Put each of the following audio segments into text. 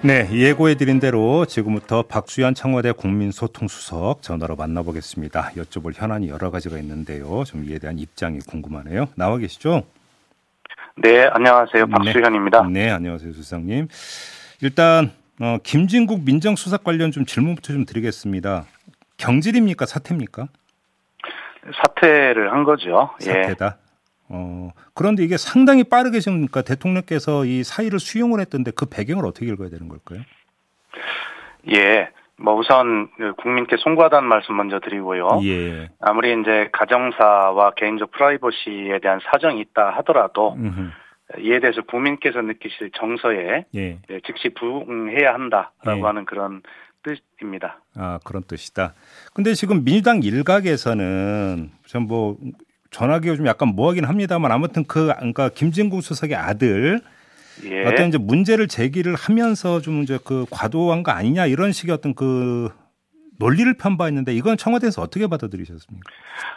네, 예고해드린 대로 지금부터 박수현 청와대 국민소통수석 전화로 만나보겠습니다. 여쭤볼 현안이 여러 가지가 있는데요. 좀 이에 대한 입장이 궁금하네요. 나와 계시죠? 네, 안녕하세요. 박수현입니다. 네, 네 안녕하세요, 수석님. 일단 어, 김진국 민정수석 관련 좀 질문부터 좀 드리겠습니다. 경질입니까, 사퇴입니까? 사퇴를 한 거죠. 예. 사퇴다. 예. 어, 그런데 이게 상당히 빠르게 지금 그러니까 대통령께서 이 사의를 수용을 했던데 그 배경을 어떻게 읽어야 되는 걸까요? 예. 뭐 우선 그 국민께 송구하다는 말씀 먼저 드리고요. 예. 아무리 이제 가정사와 개인적 프라이버시에 대한 사정이 있다 하더라도 음흠. 이에 대해서 국민께서 느끼실 정서에 예. 네, 즉시 부응해야 한다라고 예. 하는 그런 뜻입니다. 아 그런 뜻이다. 근데 지금 민주당 일각에서는 전뭐 전화기가 좀 약간 뭐하긴 합니다만 아무튼 그 그러니까 김진국 수석의 아들 예. 어떤 이제 문제를 제기를 하면서 좀 이제 그 과도한 거 아니냐 이런 식의 어떤 그 논리를 편바했는데 이건 청와대에서 어떻게 받아들이셨습니까?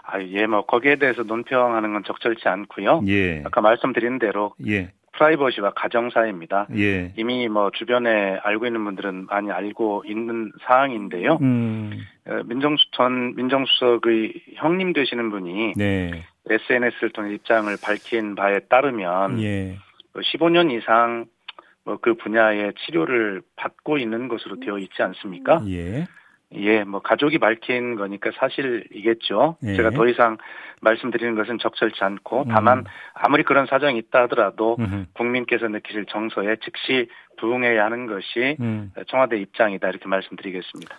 아, 예, 뭐 거기에 대해서 논평하는 건 적절치 않고요. 예. 아까 말씀드린 대로 예. 프라이버시와 가정사입니다. 예. 이미 뭐 주변에 알고 있는 분들은 많이 알고 있는 사항인데요. 음. 어, 민정수 전 민정수석의 형님 되시는 분이 네. SNS를 통해 입장을 밝힌 바에 따르면 예. 15년 뭐 이상 뭐 그 분야의 치료를 받고 있는 것으로 되어 있지 않습니까? 예. 예, 뭐 가족이 밝힌 거니까 사실이겠죠. 예. 제가 더 이상 말씀드리는 것은 적절치 않고 음. 다만 아무리 그런 사정이 있다 하더라도 음흠. 국민께서 느끼실 정서에 즉시 부응해야 하는 것이 음. 청와대 입장이다 이렇게 말씀드리겠습니다.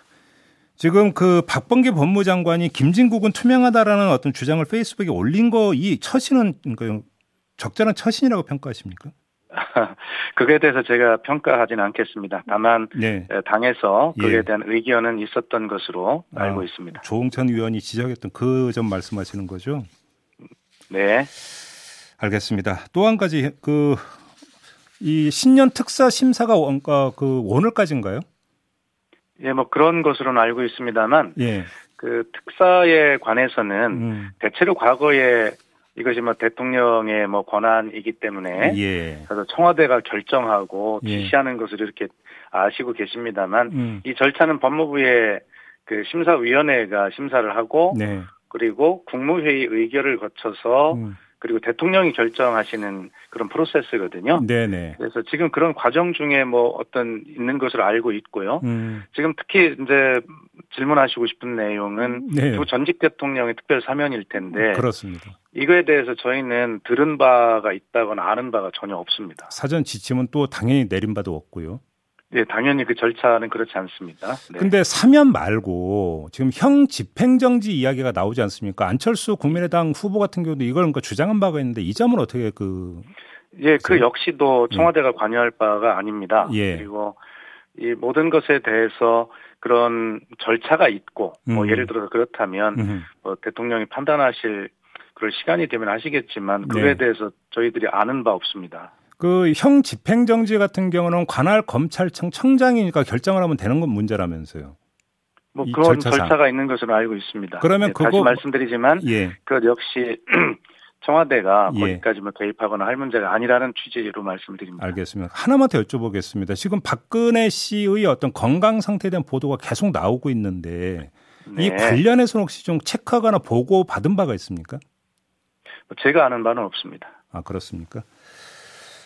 지금 그 박범계 법무장관이 김진국은 투명하다라는 어떤 주장을 페이스북에 올린 거 이 처신은 그러니까 적절한 처신이라고 평가하십니까? 그에 대해서 제가 평가하지는 않겠습니다. 다만 네. 당에서 그에 예. 대한 의견은 있었던 것으로 아, 알고 있습니다. 조홍천 의원이 지적했던 그 점 말씀하시는 거죠? 네. 알겠습니다. 또 한 가지 그 이 신년 특사 심사가 원가 그 오늘까지인가요? 예, 뭐 그런 것으로는 알고 있습니다만 예. 그 특사에 관해서는 음. 대체로 과거에 이것이 뭐 대통령의 뭐 권한이기 때문에 예. 그래서 청와대가 결정하고 예. 지시하는 예. 것을 이렇게 아시고 계십니다만 음. 이 절차는 법무부의 그 심사위원회가 심사를 하고 네. 그리고 국무회의 의결을 거쳐서 음. 그리고 대통령이 결정하시는 그런 프로세스거든요. 네네. 그래서 지금 그런 과정 중에 뭐 어떤 있는 것을 알고 있고요. 음. 지금 특히 이제 질문하시고 싶은 내용은 네. 전직 대통령의 특별 사면일 텐데 그렇습니다. 이거에 대해서 저희는 들은 바가 있다거나 아는 바가 전혀 없습니다. 사전 지침은 또 당연히 내린 바도 없고요. 네, 당연히 그 절차는 그렇지 않습니다. 네. 근데 사면 말고 지금 형 집행정지 이야기가 나오지 않습니까? 안철수 국민의당 후보 같은 경우도 이걸 그러니까 주장한 바가 있는데 이 점은 어떻게 그 예, 그 역시도 예. 청와대가 예. 관여할 바가 아닙니다. 예. 그리고 이 모든 것에 대해서 그런 절차가 있고 뭐 음. 뭐 예를 들어서 그렇다면 음. 뭐 대통령이 판단하실 그럴 시간이 되면 하시겠지만 그에 네. 대해서 저희들이 아는 바 없습니다. 그 형 집행정지 같은 경우는 관할 검찰청 청장이니까 결정을 하면 되는 건 문제라면서요. 뭐 그런 절차상. 절차가 있는 것으로 알고 있습니다. 그러면 네, 그거 다시 말씀드리지만 예. 그 역시 청와대가 예. 거기까지 뭐 개입하거나 할 문제가 아니라는 취지로 말씀드립니다. 알겠습니다. 하나만 더 여쭤보겠습니다. 지금 박근혜 씨의 어떤 건강 상태에 대한 보도가 계속 나오고 있는데 네. 이 관련해서 혹시 좀 체크하거나 보고 받은 바가 있습니까? 뭐 제가 아는 바는 없습니다. 아 그렇습니까?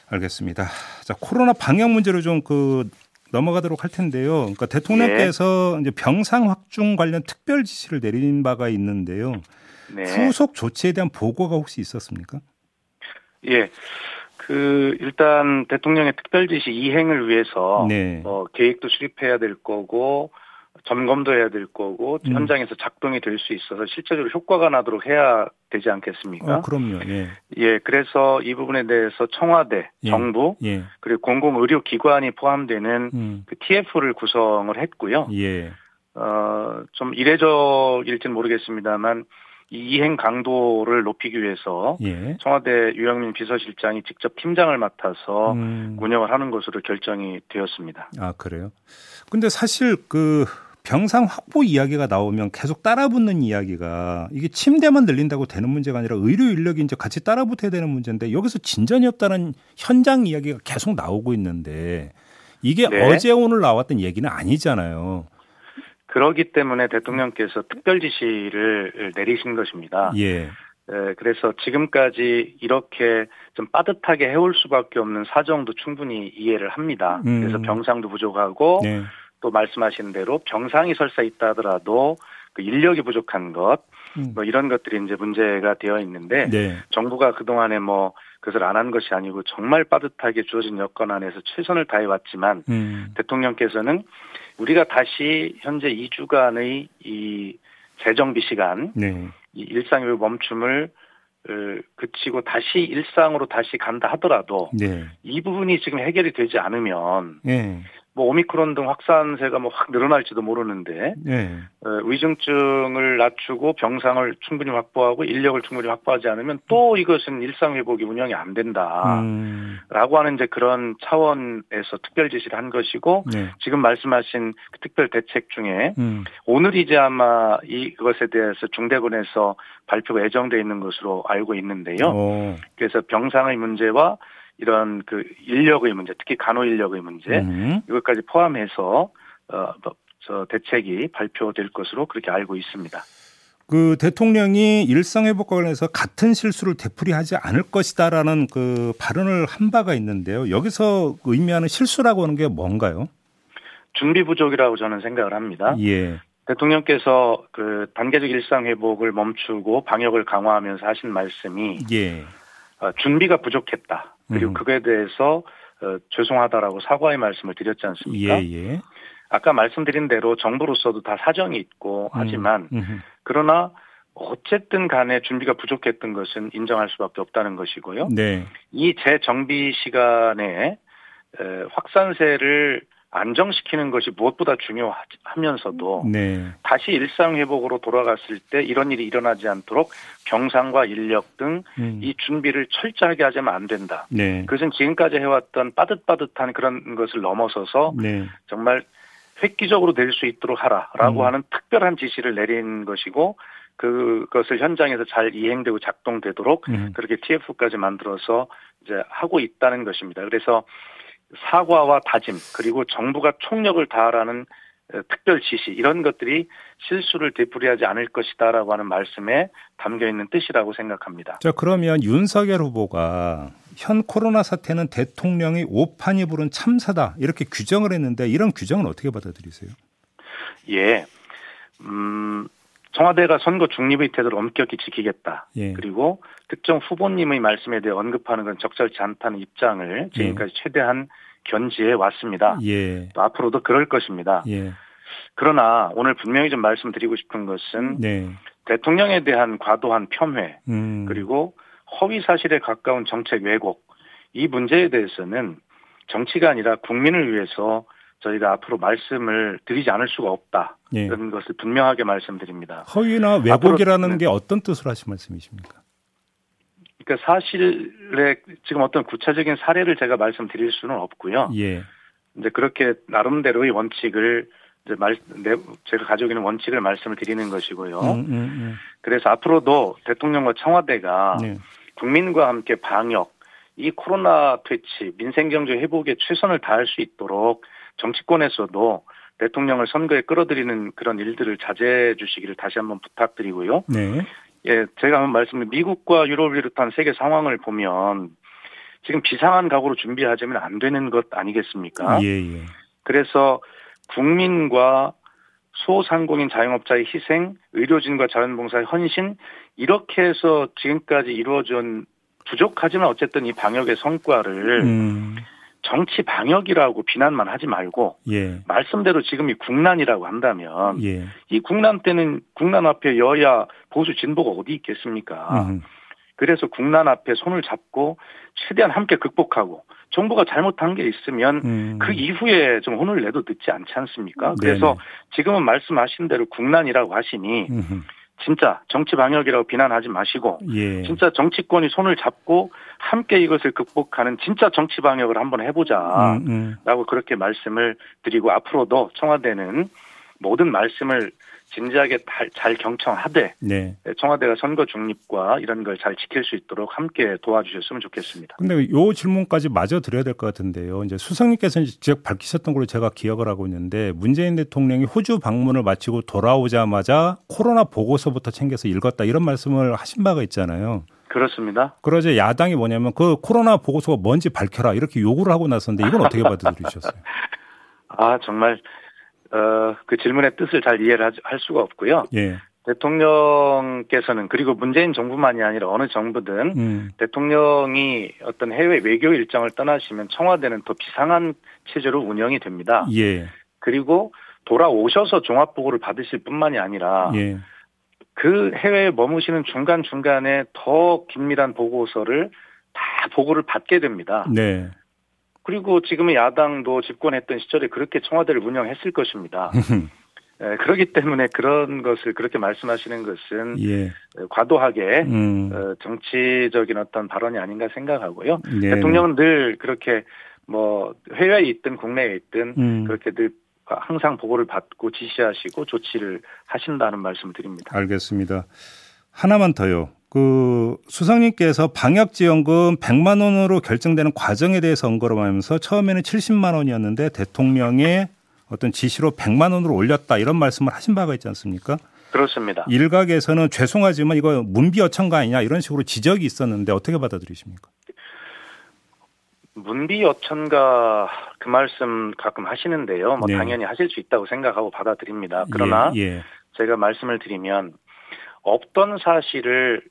알겠습니다. 자, 코로나 방역 문제로 좀 그 넘어가도록 할 텐데요. 그러니까 대통령께서 네. 이제 병상 확충 관련 특별 지시를 내린 바가 있는데요. 네. 후속 조치에 대한 보고가 혹시 있었습니까? 예. 그 일단 대통령의 특별 지시 이행을 위해서 네. 어, 계획도 수립해야 될 거고 점검도 해야 될 거고 음. 현장에서 작동이 될 수 있어서 실제적으로 효과가 나도록 해야 되지 않겠습니까? 어, 그럼요. 예. 예, 그래서 이 부분에 대해서 청와대, 예. 정부, 예. 그리고 공공 의료 기관이 포함되는 음. 그 TF를 구성을 했고요. 예. 어, 좀 이례적일지는 모르겠습니다만 이 이행 강도를 높이기 위해서 예. 청와대 유영민 비서실장이 직접 팀장을 맡아서 음. 운영을 하는 것으로 결정이 되었습니다. 아 그래요? 근데 사실 그 병상 확보 이야기가 나오면 계속 따라붙는 이야기가 이게 침대만 늘린다고 되는 문제가 아니라 의료 인력이 이제 같이 따라붙어야 되는 문제인데 여기서 진전이 없다는 현장 이야기가 계속 나오고 있는데 이게 네. 어제 오늘 나왔던 얘기는 아니잖아요. 그러기 때문에 대통령께서 특별 지시를 내리신 것입니다. 예. 에, 그래서 지금까지 이렇게 좀 빠듯하게 해올 수밖에 없는 사정도 충분히 이해를 합니다. 음. 그래서 병상도 부족하고 네. 또 말씀하신 대로 병상이 설사 있다 하더라도 그 인력이 부족한 것, 음. 뭐 이런 것들이 이제 문제가 되어 있는데 네. 정부가 그동안에 뭐 그것을 안 한 것이 아니고 정말 빠듯하게 주어진 여건 안에서 최선을 다해 왔지만 음. 대통령께서는 우리가 다시 현재 2주간의 이 재정비 시간, 네. 이 일상의 멈춤을 어, 그치고 다시 일상으로 다시 간다 하더라도 네. 이 부분이 지금 해결이 되지 않으면 네. 뭐 오미크론 등 확산세가 뭐 확 늘어날지도 모르는데 네. 어, 위중증을 낮추고 병상을 충분히 확보하고 인력을 충분히 확보하지 않으면 또 이것은 일상 회복이 운영이 안 된다라고 음. 하는 이제 그런 차원에서 특별 지시를 한 것이고 네. 지금 말씀하신 그 특별 대책 중에 음. 오늘 이제 아마 이것에 대해서 중대본에서 발표가 예정돼 있는 것으로 알고 있는데요. 오. 그래서 병상의 문제와 이런 그 인력의 문제, 특히 간호 인력의 문제 음. 이것까지 포함해서 어 저 대책이 발표될 것으로 그렇게 알고 있습니다. 그 대통령이 일상회복과 관련해서 같은 실수를 되풀이하지 않을 것이다라는 그 발언을 한 바가 있는데요. 여기서 의미하는 실수라고 하는 게 뭔가요? 준비 부족이라고 저는 생각을 합니다. 예. 대통령께서 그 단계적 일상 회복을 멈추고 방역을 강화하면서 하신 말씀이 예. 어, 준비가 부족했다. 그리고 음. 그거에 대해서 어, 죄송하다라고 사과의 말씀을 드렸지 않습니까? 예, 예. 아까 말씀드린 대로 정부로서도 다 사정이 있고 음. 하지만 음. 그러나 어쨌든 간에 준비가 부족했던 것은 인정할 수밖에 없다는 것이고요. 네. 이 재정비 시간에 확산세를 안정시키는 것이 무엇보다 중요하면서도 네. 다시 일상 회복으로 돌아갔을 때 이런 일이 일어나지 않도록 병상과 인력 등이 음. 준비를 철저하게 하자면 안 된다. 네. 그것은 지금까지 해왔던 빠듯빠듯한 그런 것을 넘어서서 네. 정말 획기적으로 될 수 있도록 하라라고 음. 하는 특별한 지시를 내린 것이고 그것을 현장에서 잘 이행되고 작동되도록 음. 그렇게 TF까지 만들어서 이제 하고 있다는 것입니다. 그래서 사과와 다짐 그리고 정부가 총력을 다하라는 특별 지시 이런 것들이 실수를 되풀이하지 않을 것이다라고 하는 말씀에 담겨 있는 뜻이라고 생각합니다. 자 그러면 윤석열 후보가 현 코로나 사태는 대통령이 오판이 부른 참사다 이렇게 규정을 했는데 이런 규정은 어떻게 받아들이세요? 예, 음, 청와대가 선거 중립의 태도를 엄격히 지키겠다. 예. 그리고 특정 후보님의 말씀에 대해 언급하는 건 적절치 않다는 입장을 예. 지금까지 예. 최대한 견지해 왔습니다. 예. 또 앞으로도 그럴 것입니다. 예. 그러나 오늘 분명히 좀 말씀드리고 싶은 것은 네. 대통령에 대한 과도한 폄훼 음. 그리고 허위 사실에 가까운 정책 왜곡 이 문제에 대해서는 정치가 아니라 국민을 위해서 저희가 앞으로 말씀을 드리지 않을 수가 없다. 예. 이런 것을 분명하게 말씀드립니다. 허위나 왜곡이라는 게 어떤 뜻으로 하신 말씀이십니까? 그러니까 사실에 지금 어떤 구체적인 사례를 제가 말씀드릴 수는 없고요. 예. 이제 그렇게 나름대로의 원칙을 이제 말, 내, 제가 가지고 있는 원칙을 말씀을 드리는 것이고요. 음, 음, 음. 그래서 앞으로도 대통령과 청와대가 네. 국민과 함께 방역, 이 코로나 퇴치, 민생경제 회복에 최선을 다할 수 있도록 정치권에서도 대통령을 선거에 끌어들이는 그런 일들을 자제해 주시기를 다시 한번 부탁드리고요. 네. 예, 제가 한번 말씀드린 미국과 유럽을 비롯한 세계 상황을 보면 지금 비상한 각오로 준비하자면 안 되는 것 아니겠습니까? 예, 예. 그래서 국민과 소상공인 자영업자의 희생, 의료진과 자원봉사의 헌신 이렇게 해서 지금까지 이루어진 부족하지만 어쨌든 이 방역의 성과를 음. 정치 방역이라고 비난만 하지 말고 예. 말씀대로 지금이 국난이라고 한다면 예. 이 국난 때는 국난 앞에 여야 보수 진보가 어디 있겠습니까? 음. 그래서 국난 앞에 손을 잡고 최대한 함께 극복하고 정부가 잘못한 게 있으면 음. 그 이후에 좀 혼을 내도 늦지 않지 않습니까? 그래서 네네. 지금은 말씀하신 대로 국난이라고 하시니 음흠. 진짜 정치 방역이라고 비난하지 마시고 예. 진짜 정치권이 손을 잡고 함께 이것을 극복하는 진짜 정치 방역을 한번 해보자라고 음, 음. 그렇게 말씀을 드리고 앞으로도 청와대는 모든 말씀을 진지하게 잘 경청하되 네. 청와대가 선거 중립과 이런 걸 잘 지킬 수 있도록 함께 도와주셨으면 좋겠습니다. 근데 요 질문까지 마저 드려야 될 것 같은데요. 이제 수석님께서 직접 밝히셨던 걸로 제가 기억을 하고 있는데 문재인 대통령이 호주 방문을 마치고 돌아오자마자 코로나 보고서부터 챙겨서 읽었다 이런 말씀을 하신 바가 있잖아요. 그렇습니다. 그러자 야당이 뭐냐면 그 코로나 보고서가 뭔지 밝혀라 이렇게 요구를 하고 나섰는데 이건 어떻게 받아들이셨어요? 아 정말 어, 그 질문의 뜻을 잘 이해를 할 수가 없고요. 예. 대통령께서는 그리고 문재인 정부만이 아니라 어느 정부든 음. 대통령이 어떤 해외 외교 일정을 떠나시면 청와대는 더 비상한 체제로 운영이 됩니다. 예. 그리고 돌아오셔서 종합보고를 받으실 뿐만이 아니라 예. 그 해외에 머무시는 중간중간에 더 긴밀한 보고서를 다 보고를 받게 됩니다. 네. 그리고 지금의 야당도 집권했던 시절에 그렇게 청와대를 운영했을 것입니다. 에, 그렇기 때문에 그런 것을 그렇게 말씀하시는 것은 예. 과도하게 음. 어, 정치적인 어떤 발언이 아닌가 생각하고요. 예. 대통령은 늘 그렇게 뭐 해외에 있든 국내에 있든 음. 그렇게 늘 항상 보고를 받고 지시하시고 조치를 하신다는 말씀을 드립니다. 알겠습니다. 하나만 더요. 그 수석님께서 방역 지원금 100만 원으로 결정되는 과정에 대해서 언급하면서 처음에는 70만 원이었는데 대통령의 어떤 지시로 100만 원으로 올렸다 이런 말씀을 하신 바가 있지 않습니까? 그렇습니다. 일각에서는 죄송하지만 이거 문비 어천가 아니냐 이런 식으로 지적이 있었는데 어떻게 받아들이십니까? 문비 어천가 그 말씀 가끔 하시는데요. 뭐 네. 당연히 하실 수 있다고 생각하고 받아들입니다. 그러나 예, 예. 제가 말씀을 드리면 없던 사실을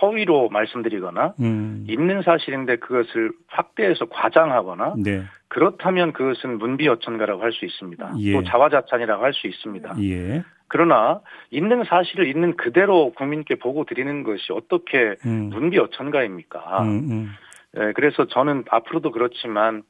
허위로 말씀드리거나 음. 있는 사실인데 그것을 확대해서 과장하거나 네. 그렇다면 그것은 문비어천가라고 할 수 있습니다. 예. 또 자화자찬이라고 할 수 있습니다. 예. 그러나 있는 사실을 있는 그대로 국민께 보고 드리는 것이 어떻게 음. 문비어천가입니까? 음, 음. 네, 그래서 저는 앞으로도 그렇지만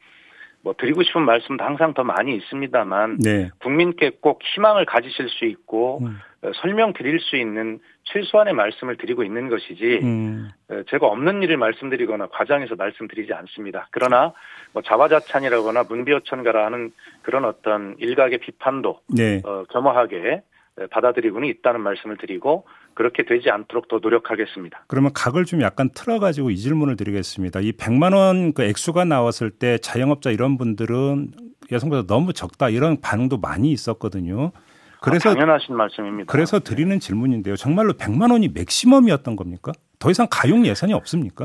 뭐 드리고 싶은 말씀도 항상 더 많이 있습니다만 네. 국민께 꼭 희망을 가지실 수 있고 음. 어, 설명 드릴 수 있는 최소한의 말씀을 드리고 있는 것이지 음. 어, 제가 없는 일을 말씀드리거나 과장해서 말씀드리지 않습니다. 그러나 뭐 자화자찬이라거나 문비어천가라 하는 그런 어떤 일각의 비판도 네. 어, 겸허하게 받아들이고는 있다는 말씀을 드리고 그렇게 되지 않도록 더 노력하겠습니다. 그러면 각을 좀 약간 틀어가지고 이 질문을 드리겠습니다. 이 100만 원 그 액수가 나왔을 때 자영업자 이런 분들은 여성보다 너무 적다 이런 반응도 많이 있었거든요. 그래서 아, 당연하신 말씀입니다. 그래서 드리는 질문인데요. 정말로 100만 원이 맥시멈이었던 겁니까? 더 이상 가용 예산이 없습니까?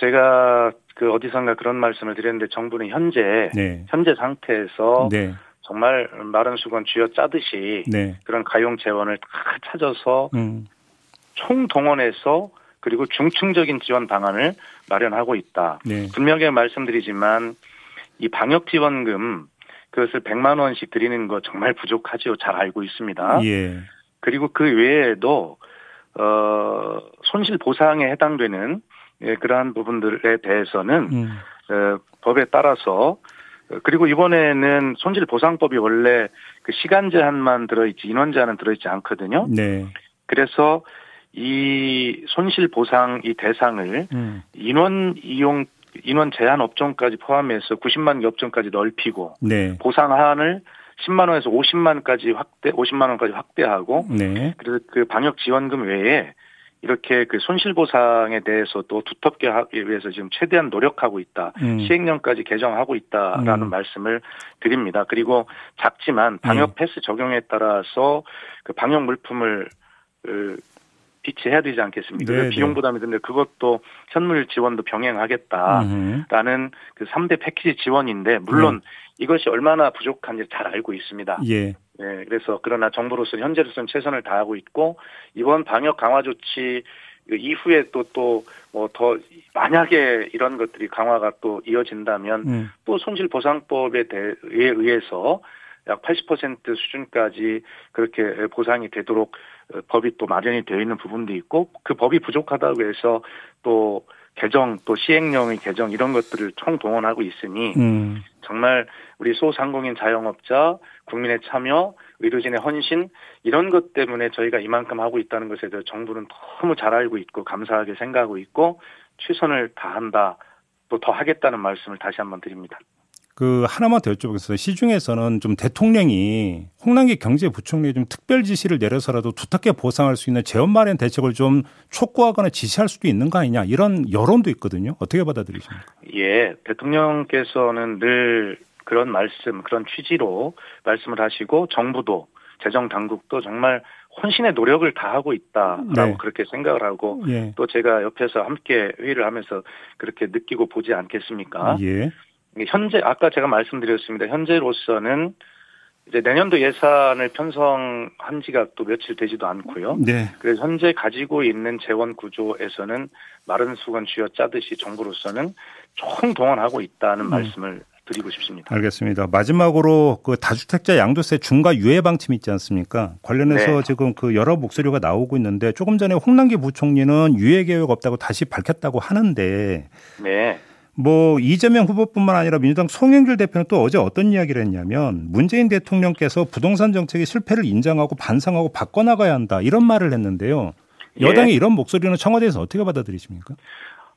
제가 그 어디선가 그런 말씀을 드렸는데 정부는 현재 네. 현재 상태에서 네. 정말 마른 수건 쥐어 짜듯이 네. 그런 가용 재원을 다 찾아서 음. 총동원해서 그리고 중층적인 지원 방안을 마련하고 있다. 네. 분명히 말씀드리지만 이 방역 지원금 그것을 100만 원씩 드리는 거 정말 부족하지요. 잘 알고 있습니다. 예. 그리고 그 외에도 어 손실 보상에 해당되는 예, 그러한 부분들에 대해서는 음. 어, 법에 따라서 그리고 이번에는 손실 보상법이 원래 그 시간 제한만 들어있지 인원 제한은 들어있지 않거든요. 네. 그래서 이 손실 보상 이 대상을 음. 인원 이용 인원 제한 업종까지 포함해서 90만 개 업종까지 넓히고 네. 보상한을 10만 원에서 50만까지 확대 50만 원까지 확대하고 네. 그래서 그 방역 지원금 외에 이렇게 그 손실 보상에 대해서도 두텁게 하기 위해서 지금 최대한 노력하고 있다. 음. 시행령까지 개정하고 있다라는 음. 말씀을 드립니다. 그리고 작지만 방역 네. 패스 적용에 따라서 그 방역 물품을 비치해야 되지 않겠습니까? 네, 비용 네. 부담이 드는데 그것도 현물 지원도 병행하겠다라는 음. 그 3대 패키지 지원인데 물론 음. 이것이 얼마나 부족한지 잘 알고 있습니다. 예. 네, 그래서 그러나 정부로서 현재로서는 최선을 다하고 있고 이번 방역 강화 조치 그 이후에 또 또 뭐 더 만약에 이런 것들이 강화가 또 이어진다면 음. 또 손실 보상법에 대해 의해서 약 80% 수준까지 그렇게 보상이 되도록 법이 또 마련이 되어 있는 부분도 있고 그 법이 부족하다고 해서 또 개정 또 시행령의 개정 이런 것들을 총동원하고 있으니 음. 정말 우리 소상공인 자영업자 국민의 참여 의료진의 헌신 이런 것 때문에 저희가 이만큼 하고 있다는 것에 대해서 정부는 너무 잘 알고 있고 감사하게 생각하고 있고 최선을 다한다 또 더 하겠다는 말씀을 다시 한번 드립니다. 그 하나만 더 여쭤보겠습니다. 시중에서는 좀 대통령이 홍남기 경제부총리 좀 특별 지시를 내려서라도 두텁게 보상할 수 있는 재원 마련 대책을 좀 촉구하거나 지시할 수도 있는 거 아니냐 이런 여론도 있거든요. 어떻게 받아들이십니까? 예, 대통령께서는 늘 그런 말씀, 그런 취지로 말씀을 하시고 정부도 재정 당국도 정말 혼신의 노력을 다하고 있다라고 네. 그렇게 생각을 하고 예. 또 제가 옆에서 함께 회의를 하면서 그렇게 느끼고 보지 않겠습니까? 예. 현재 아까 제가 말씀드렸습니다. 현재로서는 이제 내년도 예산을 편성한 지가 또 며칠 되지도 않고요. 네. 그래서 현재 가지고 있는 재원 구조에서는 마른 수건 쥐어 짜듯이 정부로서는 총동원하고 있다는 음. 말씀을 드리고 싶습니다. 알겠습니다. 마지막으로 그 다주택자 양도세 중과 유예 방침 있지 않습니까? 관련해서 네. 지금 그 여러 목소리가 나오고 있는데 조금 전에 홍남기 부총리는 유예 계획 없다고 다시 밝혔다고 하는데 네. 뭐 이재명 후보뿐만 아니라 민주당 송영길 대표는 또 어제 어떤 이야기를 했냐면 문재인 대통령께서 부동산 정책의 실패를 인정하고 반성하고 바꿔나가야 한다 이런 말을 했는데요. 예. 여당의 이런 목소리는 청와대에서 어떻게 받아들이십니까?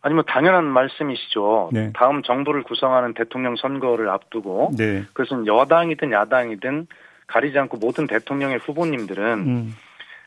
아니 뭐 당연한 말씀이시죠. 네. 다음 정부를 구성하는 대통령 선거를 앞두고 네. 그것은 여당이든 야당이든 가리지 않고 모든 대통령의 후보님들은 음.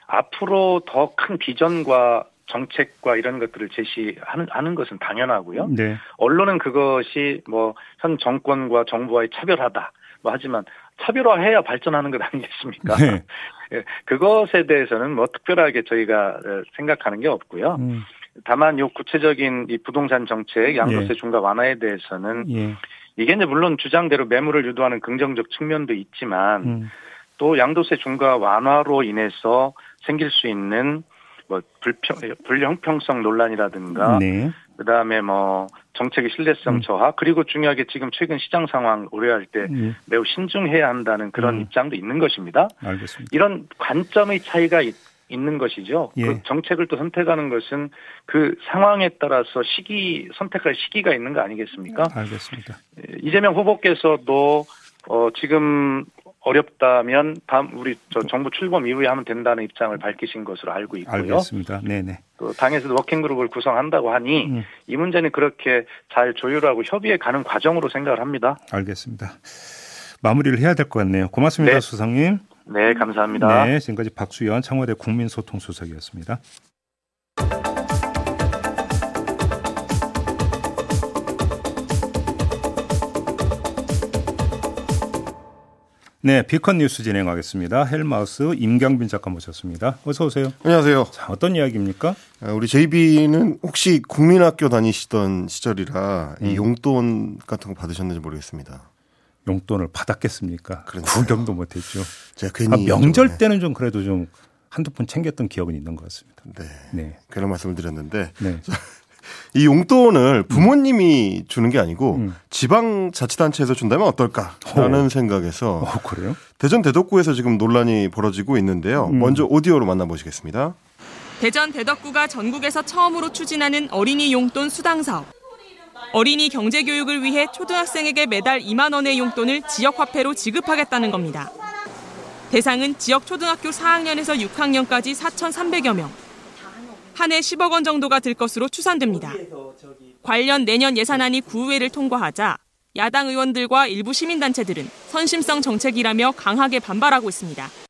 앞으로 더 큰 비전과 정책과 이런 것들을 제시하는 하는 것은 당연하고요. 네. 언론은 그것이 뭐 현 정권과 정부와의 차별하다. 뭐 하지만 차별화해야 발전하는 것 아니겠습니까? 네. 예, 그것에 대해서는 뭐 특별하게 저희가 생각하는 게 없고요. 음. 다만 요 구체적인 이 부동산 정책 양도세 예. 중과 완화에 대해서는 예. 이게 이제 물론 주장대로 매물을 유도하는 긍정적 측면도 있지만 음. 또 양도세 중과 완화로 인해서 생길 수 있는 뭐 불평 불형평성 논란이라든가 네. 그다음에 뭐 정책의 신뢰성 음. 저하 그리고 중요하게 지금 최근 시장 상황 고려할 때 음. 매우 신중해야 한다는 그런 음. 입장도 있는 것입니다. 알겠습니다. 이런 관점의 차이가 있, 있는 것이죠. 예. 그 정책을 또 선택하는 것은 그 상황에 따라서 시기 선택할 시기가 있는 거 아니겠습니까? 알겠습니다. 예, 이재명 후보께서도 어 지금 어렵다면 다음 우리 저 정부 출범 이후에 하면 된다는 입장을 밝히신 것으로 알고 있고요. 알겠습니다. 네네. 또 당에서도 워킹 그룹을 구성한다고 하니 음. 이 문제는 그렇게 잘 조율하고 협의해 가는 과정으로 생각을 합니다. 알겠습니다. 마무리를 해야 될 것 같네요. 고맙습니다, 네. 수상님. 네, 감사합니다. 네, 지금까지 박수현 청와대 국민소통수석이었습니다. 네, 비컨 뉴스 진행하겠습니다. 헬마우스 임경빈 작가 모셨습니다. 어서 오세요. 안녕하세요. 자, 어떤 이야기입니까? 아, 우리 JB는 혹시 국민학교 다니시던 시절이라 음. 이 용돈 같은 거 받으셨는지 모르겠습니다. 용돈을 받았겠습니까? 구경도 못했죠. 제가 괜히 아, 명절 네. 때는 좀 그래도 좀 한두 푼 챙겼던 기억은 있는 것 같습니다. 네. 네. 그런 말씀을 드렸는데 네. 이 용돈을 부모님이 음. 주는 게 아니고 음. 지방 자치단체에서 준다면 어떨까라는 오. 생각에서 어, 그래요? 대전 대덕구에서 지금 논란이 벌어지고 있는데요. 음. 먼저 오디오로 만나보시겠습니다. 대전 대덕구가 전국에서 처음으로 추진하는 어린이 용돈 수당 사업. 어린이 경제 교육을 위해 초등학생에게 매달 2만 원의 용돈을 지역 화폐로 지급하겠다는 겁니다. 대상은 지역 초등학교 4학년에서 6학년까지 4,300여 명. 한 해 10억 원 정도가 들 것으로 추산됩니다. 관련 내년 예산안이 구의회를 통과하자 야당 의원들과 일부 시민단체들은 선심성 정책이라며 강하게 반발하고 있습니다.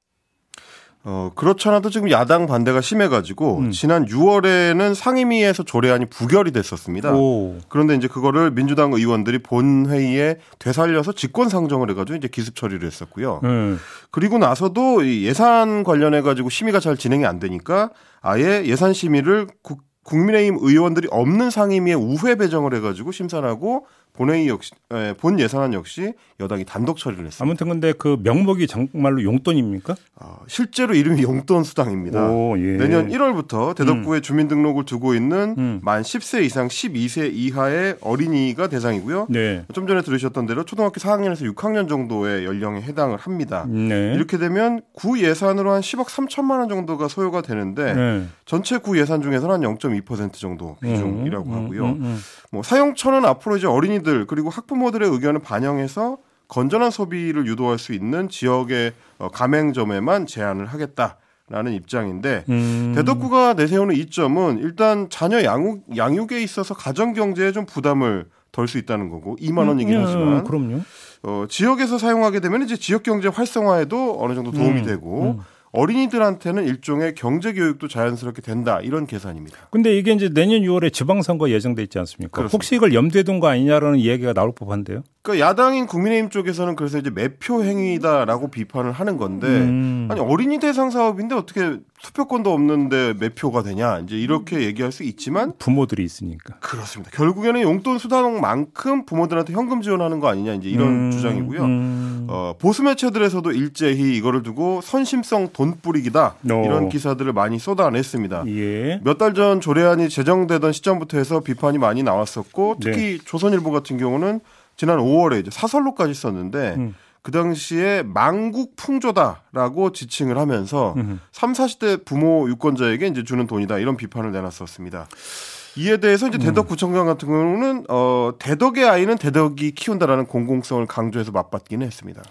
어, 그렇잖아도 지금 야당 반대가 심해가지고, 음. 지난 6월에는 상임위에서 조례안이 부결이 됐었습니다. 오. 그런데 이제 그거를 민주당 의원들이 본회의에 되살려서 직권 상정을 해가지고 이제 기습 처리를 했었고요. 음. 그리고 나서도 예산 관련해가지고 심의가 잘 진행이 안 되니까 아예 예산 심의를 국, 국민의힘 의원들이 없는 상임위에 우회 배정을 해가지고 심사를 하고 본회의 역시 에, 본 예산안 역시 여당이 단독 처리를 했습니다. 아무튼 근데 그 명목이 정말로 용돈입니까? 어, 실제로 이름이 용돈 수당입니다. 오, 예. 내년 1월부터 대덕구에 음. 주민등록을 두고 있는 음. 만 10세 이상 12세 이하의 어린이가 대상이고요. 네. 좀 전에 들으셨던 대로 초등학교 4학년에서 6학년 정도의 연령에 해당을 합니다. 네. 이렇게 되면 구 예산으로 한 10억 3천만 원 정도가 소요가 되는데 네. 전체 구 예산 중에서는 한 0.2% 정도 비중이라고 음, 음, 하고요. 음, 뭐 사용처는 앞으로 이제 어린이 들 그리고 학부모들의 의견을 반영해서 건전한 소비를 유도할 수 있는 지역의 어, 가맹점에만 제한을 하겠다. 라는 입장인데 음. 대덕구가 내세우는 이점은 일단 자녀 양육 양육에 있어서 가정 경제에 좀 부담을 덜 수 있다는 거고 2만 원이긴 음, 하지만 그럼요. 어, 지역에서 사용하게 되면 이제 지역 경제 활성화에도 어느 정도 도움이 음, 되고 음. 어린이들한테는 일종의 경제 교육도 자연스럽게 된다 이런 계산입니다. 근데 이게 이제 내년 6월에 지방선거 예정돼 있지 않습니까? 그렇습니다. 혹시 이걸 염두에 둔 거 아니냐라는 이야기가 나올 법한데요. 그러니까 야당인 국민의힘 쪽에서는 그래서 이제 매표 행위다라고 비판을 하는 건데 음. 아니 어린이 대상 사업인데 어떻게 투표권도 없는데 매표가 되냐 이제 이렇게 얘기할 수 있지만 부모들이 있으니까 그렇습니다. 결국에는 용돈 수당만큼 부모들한테 현금 지원하는 거 아니냐 이제 이런 음. 주장이고요. 음. 어, 보수 매체들에서도 일제히 이거를 두고 선심성 돈 뿌리기다 오. 이런 기사들을 많이 쏟아냈습니다. 예. 몇달 전 조례안이 제정되던 시점부터 해서 비판이 많이 나왔었고 특히 네. 조선일보 같은 경우는 지난 5월에 이제 사설로까지 썼는데 음. 그 당시에 망국 풍조다라고 지칭을 하면서 음흠. 3, 40대 부모 유권자에게 이제 주는 돈이다 이런 비판을 내놨었습니다. 이에 대해서 이제 음. 대덕구청장 같은 경우는 어 대덕의 아이는 대덕이 키운다라는 공공성을 강조해서 맞받기는 했습니다.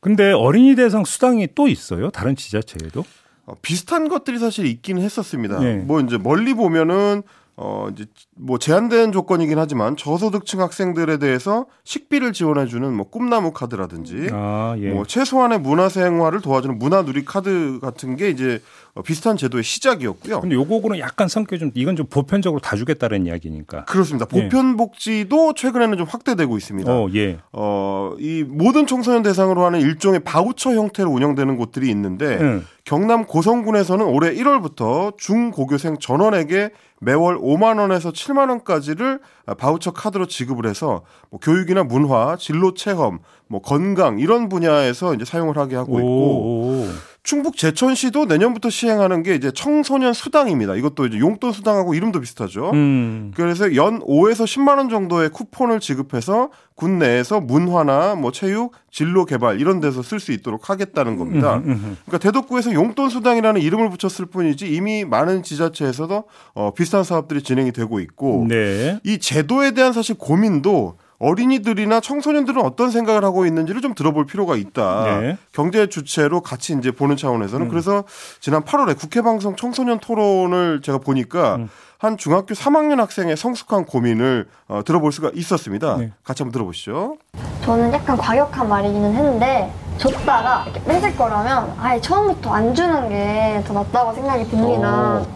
근데 어린이 대상 수당이 또 있어요? 다른 지자체에도? 어, 비슷한 것들이 사실 있기는 했었습니다. 네. 뭐 이제 멀리 보면은 어 이제 뭐 제한된 조건이긴 하지만 저소득층 학생들에 대해서 식비를 지원해주는 뭐 꿈나무 카드라든지 아, 예. 뭐 최소한의 문화생활을 도와주는 문화누리 카드 같은 게 이제 비슷한 제도의 시작이었고요. 근데 요거는 약간 성격이 좀 이건 좀 보편적으로 다 주겠다는 이야기니까. 그렇습니다. 예. 보편 복지도 예. 최근에는 좀 확대되고 있습니다. 어, 예. 어, 이 모든 청소년 대상으로 하는 일종의 바우처 형태로 운영되는 곳들이 있는데 음. 경남 고성군에서는 올해 1월부터 중고교생 전원에게 매월 5만 원에서 7만 원까지를 바우처 카드로 지급을 해서 뭐 교육이나 문화, 진로 체험, 뭐 건강 이런 분야에서 이제 사용을 하게 하고 있고 오. 충북 제천시도 내년부터 시행하는 게 이제 청소년 수당입니다. 이것도 이제 용돈 수당하고 이름도 비슷하죠. 음. 그래서 연 5에서 10만 원 정도의 쿠폰을 지급해서 군 내에서 문화나 뭐 체육, 진로 개발 이런 데서 쓸 수 있도록 하겠다는 겁니다. 음, 음, 음. 그러니까 대덕구에서 용돈 수당이라는 이름을 붙였을 뿐이지 이미 많은 지자체에서도 어, 비슷한 사업들이 진행이 되고 있고 네. 이 제도에 대한 사실 고민도 어린이들이나 청소년들은 어떤 생각을 하고 있는지를 좀 들어볼 필요가 있다. 네. 경제 주체로 같이 이제 보는 차원에서는 음. 그래서 지난 8월에 국회 방송 청소년 토론을 제가 보니까 음. 한 중학교 3학년 학생의 성숙한 고민을 어, 들어볼 수가 있었습니다. 네. 같이 한번 들어보시죠. 저는 약간 과격한 말이기는 했는데 줬다가 이렇게 뺏을 거라면 아예 처음부터 안 주는 게 더 낫다고 생각이 듭니다. 오.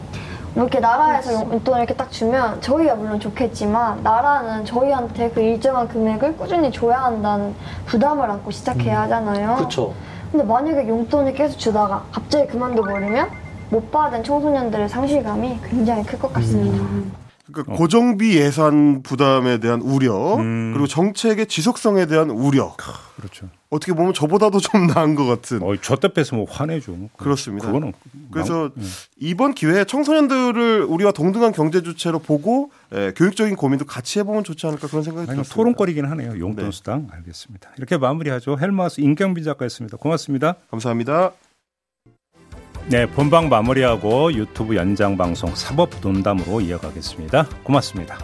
이렇게 나라에서 용돈을 이렇게 딱 주면 저희야 물론 좋겠지만 나라는 저희한테 그 일정한 금액을 꾸준히 줘야 한다는 부담을 안고 시작해야 음. 하잖아요. 그렇죠. 근데 만약에 용돈을 계속 주다가 갑자기 그만둬 버리면 못 받은 청소년들의 상실감이 굉장히 클 것 같습니다. 음. 그러니까 어. 고정비 예산 부담에 대한 우려 음. 그리고 정책의 지속성에 대한 우려. 그렇죠. 어떻게 보면 저보다도 좀 나은 것 같은. 어, 저때 뺏으면 화내죠. 그렇습니다. 그거는 그래서 마 예. 이번 기회에 청소년들을 우리와 동등한 경제 주체로 보고 예, 교육적인 고민도 같이 해보면 좋지 않을까 그런 생각이 들었습니다. 토론거리긴 하네요. 용돈 네. 수당 알겠습니다. 이렇게 마무리하죠. 헬마우스 임경빈 작가였습니다. 고맙습니다. 감사합니다. 네, 본방 마무리하고 유튜브 연장 방송 사법 논담으로 이어가겠습니다. 고맙습니다.